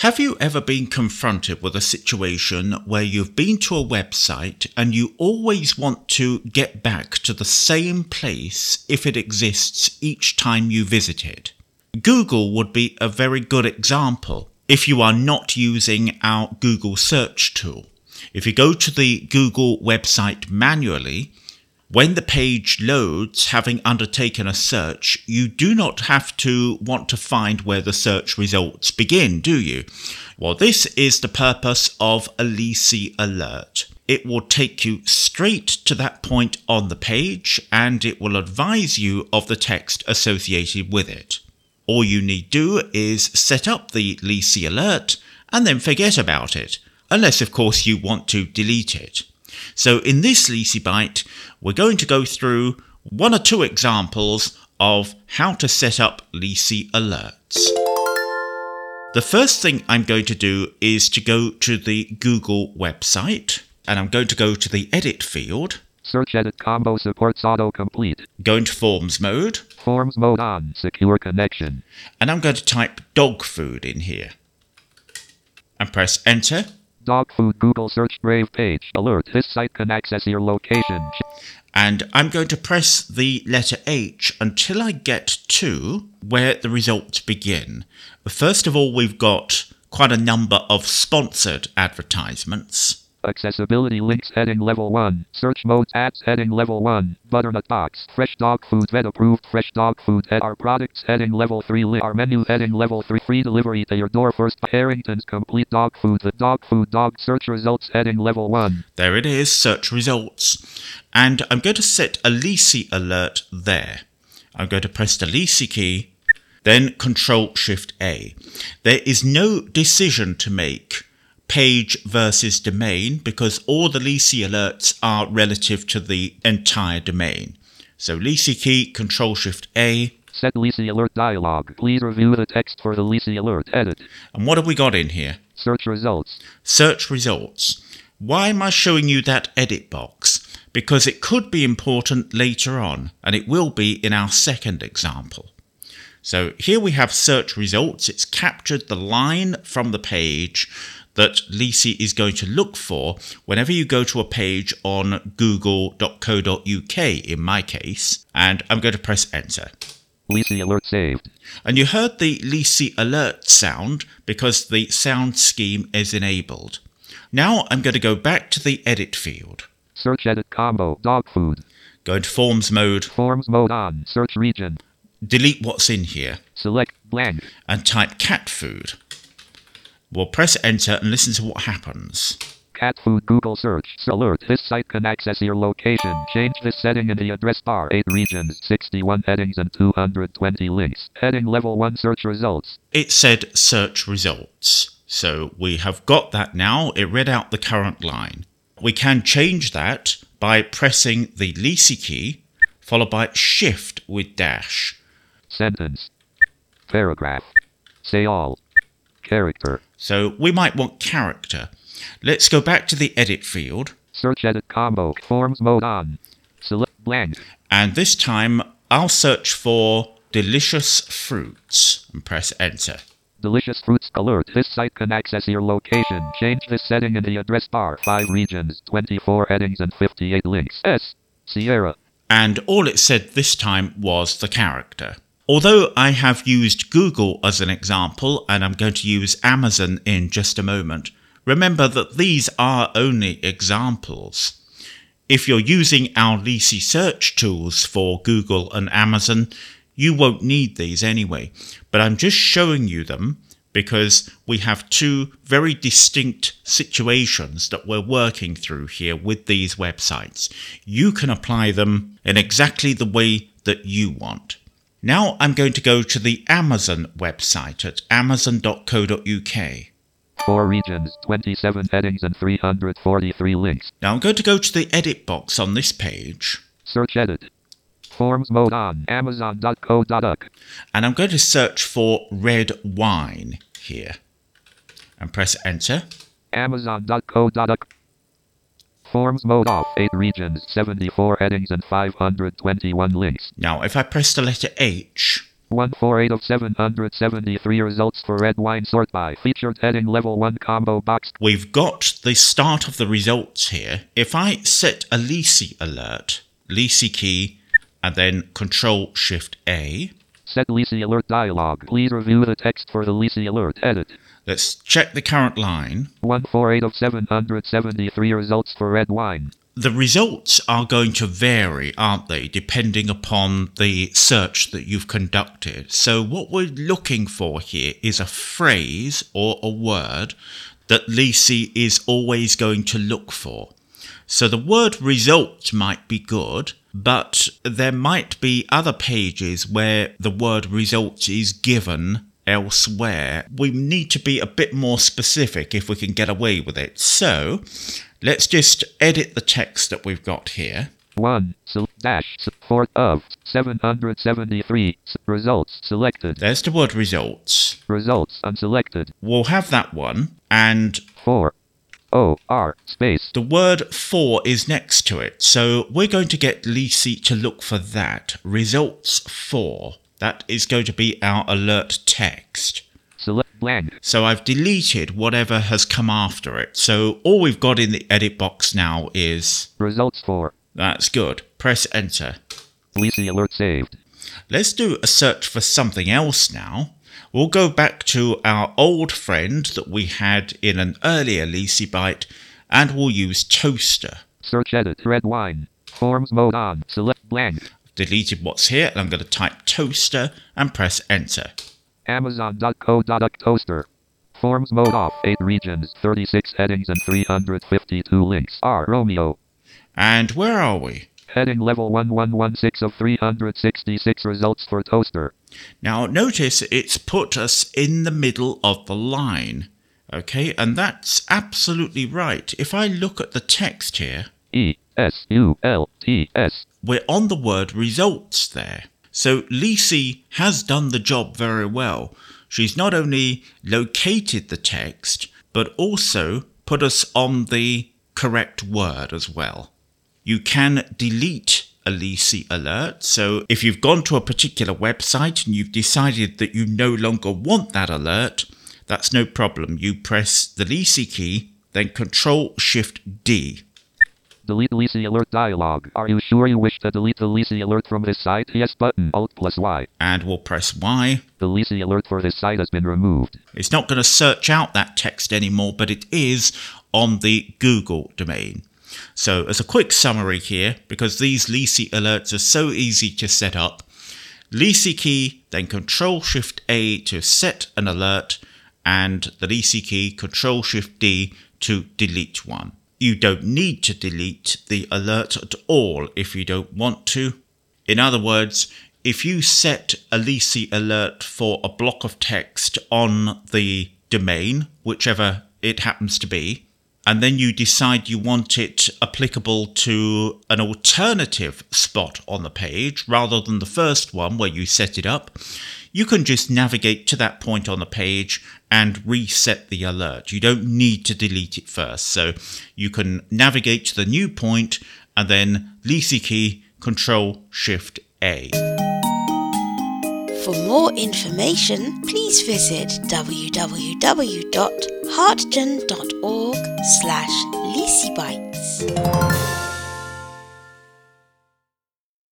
Have you ever been confronted with a situation where you've been to a website and you always want to get back to the same place if it exists each time you visit it? Google would be a very good example if you are not using our Google search tool. If you go to the Google website manually, when the page loads, having undertaken a search, you do not have to want to find where the search results begin, do you? Well, this is the purpose of a Leasey alert. It will take you straight to that point on the page and it will advise you of the text associated with it. All you need do is set up the Leasey alert and then forget about it, unless of course you want to delete it. So in this Leasey Byte, we're going to go through one or two examples of how to set up Leasey alerts. The first thing I'm going to do is to go to the Google website and I'm going to go to the edit field. Search edit combo supports autocomplete. Go into forms mode. Forms mode on. Secure connection. And I'm going to type dog food in here. And press enter. Dog food Google search Brave page. Alert. This site can access your location. And I'm going to press the letter H until I get to where the results begin. First of all, we've got quite a number of sponsored advertisements. Accessibility links heading level 1. Search mode ads heading level 1. Butternut box. Fresh dog food vet approved. Fresh dog food head our products heading level 3. Li- our menu heading level 3. Free delivery to your door first. Harrington's complete dog food. The dog food dog search results heading level 1. There it is, search results. And I'm going to set a Leasey alert there. I'm going to press the Leasey key, then Control Shift A. There is no decision to make page versus domain because all the Leasey alerts are relative to the entire domain. So Leasey key, Control Shift A. Set Leasey alert dialog. Please review the text for the Leasey alert. Edit. And what have we got in here? Search results. Search results. Why am I showing you that edit box? Because it could be important later on, and it will be in our second example. So here we have search results. It's captured the line from the page that Leasey is going to look for whenever you go to a page on google.co.uk in my case, and I'm going to press enter. Leasey alert saved. And you heard the Leasey alert sound because the sound scheme is enabled. Now I'm going to go back to the edit field. Search edit combo dog food. Go into forms mode, Forms mode on. Search region. delete what's in here, Select blank. and type cat food. We'll press enter and listen to what happens. Cat food Google search. Alert. This site can access your location. Change this setting in the address bar. 8 regions, 61 headings, and 220 links. Heading level 1 search results. It said search results. So we have got that now. It read out the current line. We can change that by pressing the Leasey key followed by shift with dash. Sentence. Paragraph. Say all. Character. So we might want character. Let's go back to the edit field Search edit combo. Forms mode on. Select blank. and this time I'll search for delicious fruits and press enter. Delicious fruits alert. This site can access your location. Change this setting in the address bar. 5 regions, 24 headings, and 58 links. S. Sierra. and all it said this time was the character. Although I have used Google as an example, and I'm going to use Amazon in just a moment, remember that these are only examples. If you're using our Leasey search tools for Google and Amazon, you won't need these anyway. But I'm just showing you them because we have two very distinct situations that we're working through here with these websites. You can apply them in exactly the way that you want. Now I'm going to go to the Amazon website at amazon.co.uk. 4 regions, 27 headings, and 343 links. Now I'm going to go to the edit box on this page Search edit. Forms mode on. Amazon.co.uk. and I'm going to search for red wine here and press enter. Amazon.co.uk. Forms mode off. 8 regions, 74 headings, and 521 links. Now if I press the letter H, 148 of 773 results for red wine sort by featured heading level 1 combo box. We've got the start of the results here. If I set a Leasey alert, Leasey key, and then Control Shift A, Set Leasey alert dialog. Please review the text for the Leasey alert. Edit. Let's check the current line. 148 of 773 results for red wine. The results are going to vary, aren't they, depending upon the search that you've conducted. So, what we're looking for here is a phrase or a word that Leasey is always going to look for. So, the word result might be good, but there might be other pages where the word results is given elsewhere. We need to be a bit more specific if we can get away with it. So, let's just edit the text that we've got here. 1. Sel- dash. 4 of 773. Results selected. There's the word results. Results unselected. We'll have that one, and 4. O. R. Space. the word for is next to it. So we're going to get Leasey to look for that. Results for. That is going to be our alert text. Select blank. So I've deleted whatever has come after it. So all we've got in the edit box now is Results for. that's good. Press enter. Leasey alert saved. Let's do a search for something else now. We'll go back to our old friend that we had in an earlier Leasey Byte and we'll use Toaster. Search edit. Red wine. Forms mode on. Select blank. Deleted what's here and I'm going to type Toaster and press enter. Amazon.co.uk toaster. Forms mode off. 8 regions, 36 headings, and 352 links. R. Romeo. And where are we? Heading level 1116 of 366 results for toaster. Now notice it's put us in the middle of the line. Okay, and that's absolutely right. If I look at the text here, E. S. U. L. T. S. we're on the word results there. So Leasey has done the job very well. She's not only located the text, but also put us on the correct word as well. You can delete a Leasey alert. So if you've gone to a particular website and you've decided that you no longer want that alert, that's no problem. You press the Leasey key, then Control Shift D. Delete Leasey alert dialog. Are you sure you wish to delete the Leasey alert from this site? Yes button. Alt plus Y. and we'll press Y. The Leasey alert for this site has been removed. It's not going to search out that text anymore, but it is on the Google domain. So, as a quick summary here, because these Leasey alerts are so easy to set up, Leasey key, then Control Shift A to set an alert, and the Leasey key, Control Shift D to delete one. You don't need to delete the alert at all if you don't want to. In other words, if you set a alert for a block of text on the domain, whichever it happens to be, and then you decide you want it applicable to an alternative spot on the page rather than the first one where you set it up, you can just navigate to that point on the page and reset the alert. You don't need to delete it first. So you can navigate to the new point and then Leasey key, Control Shift A. For more information, please visit www.hartgen.org slash.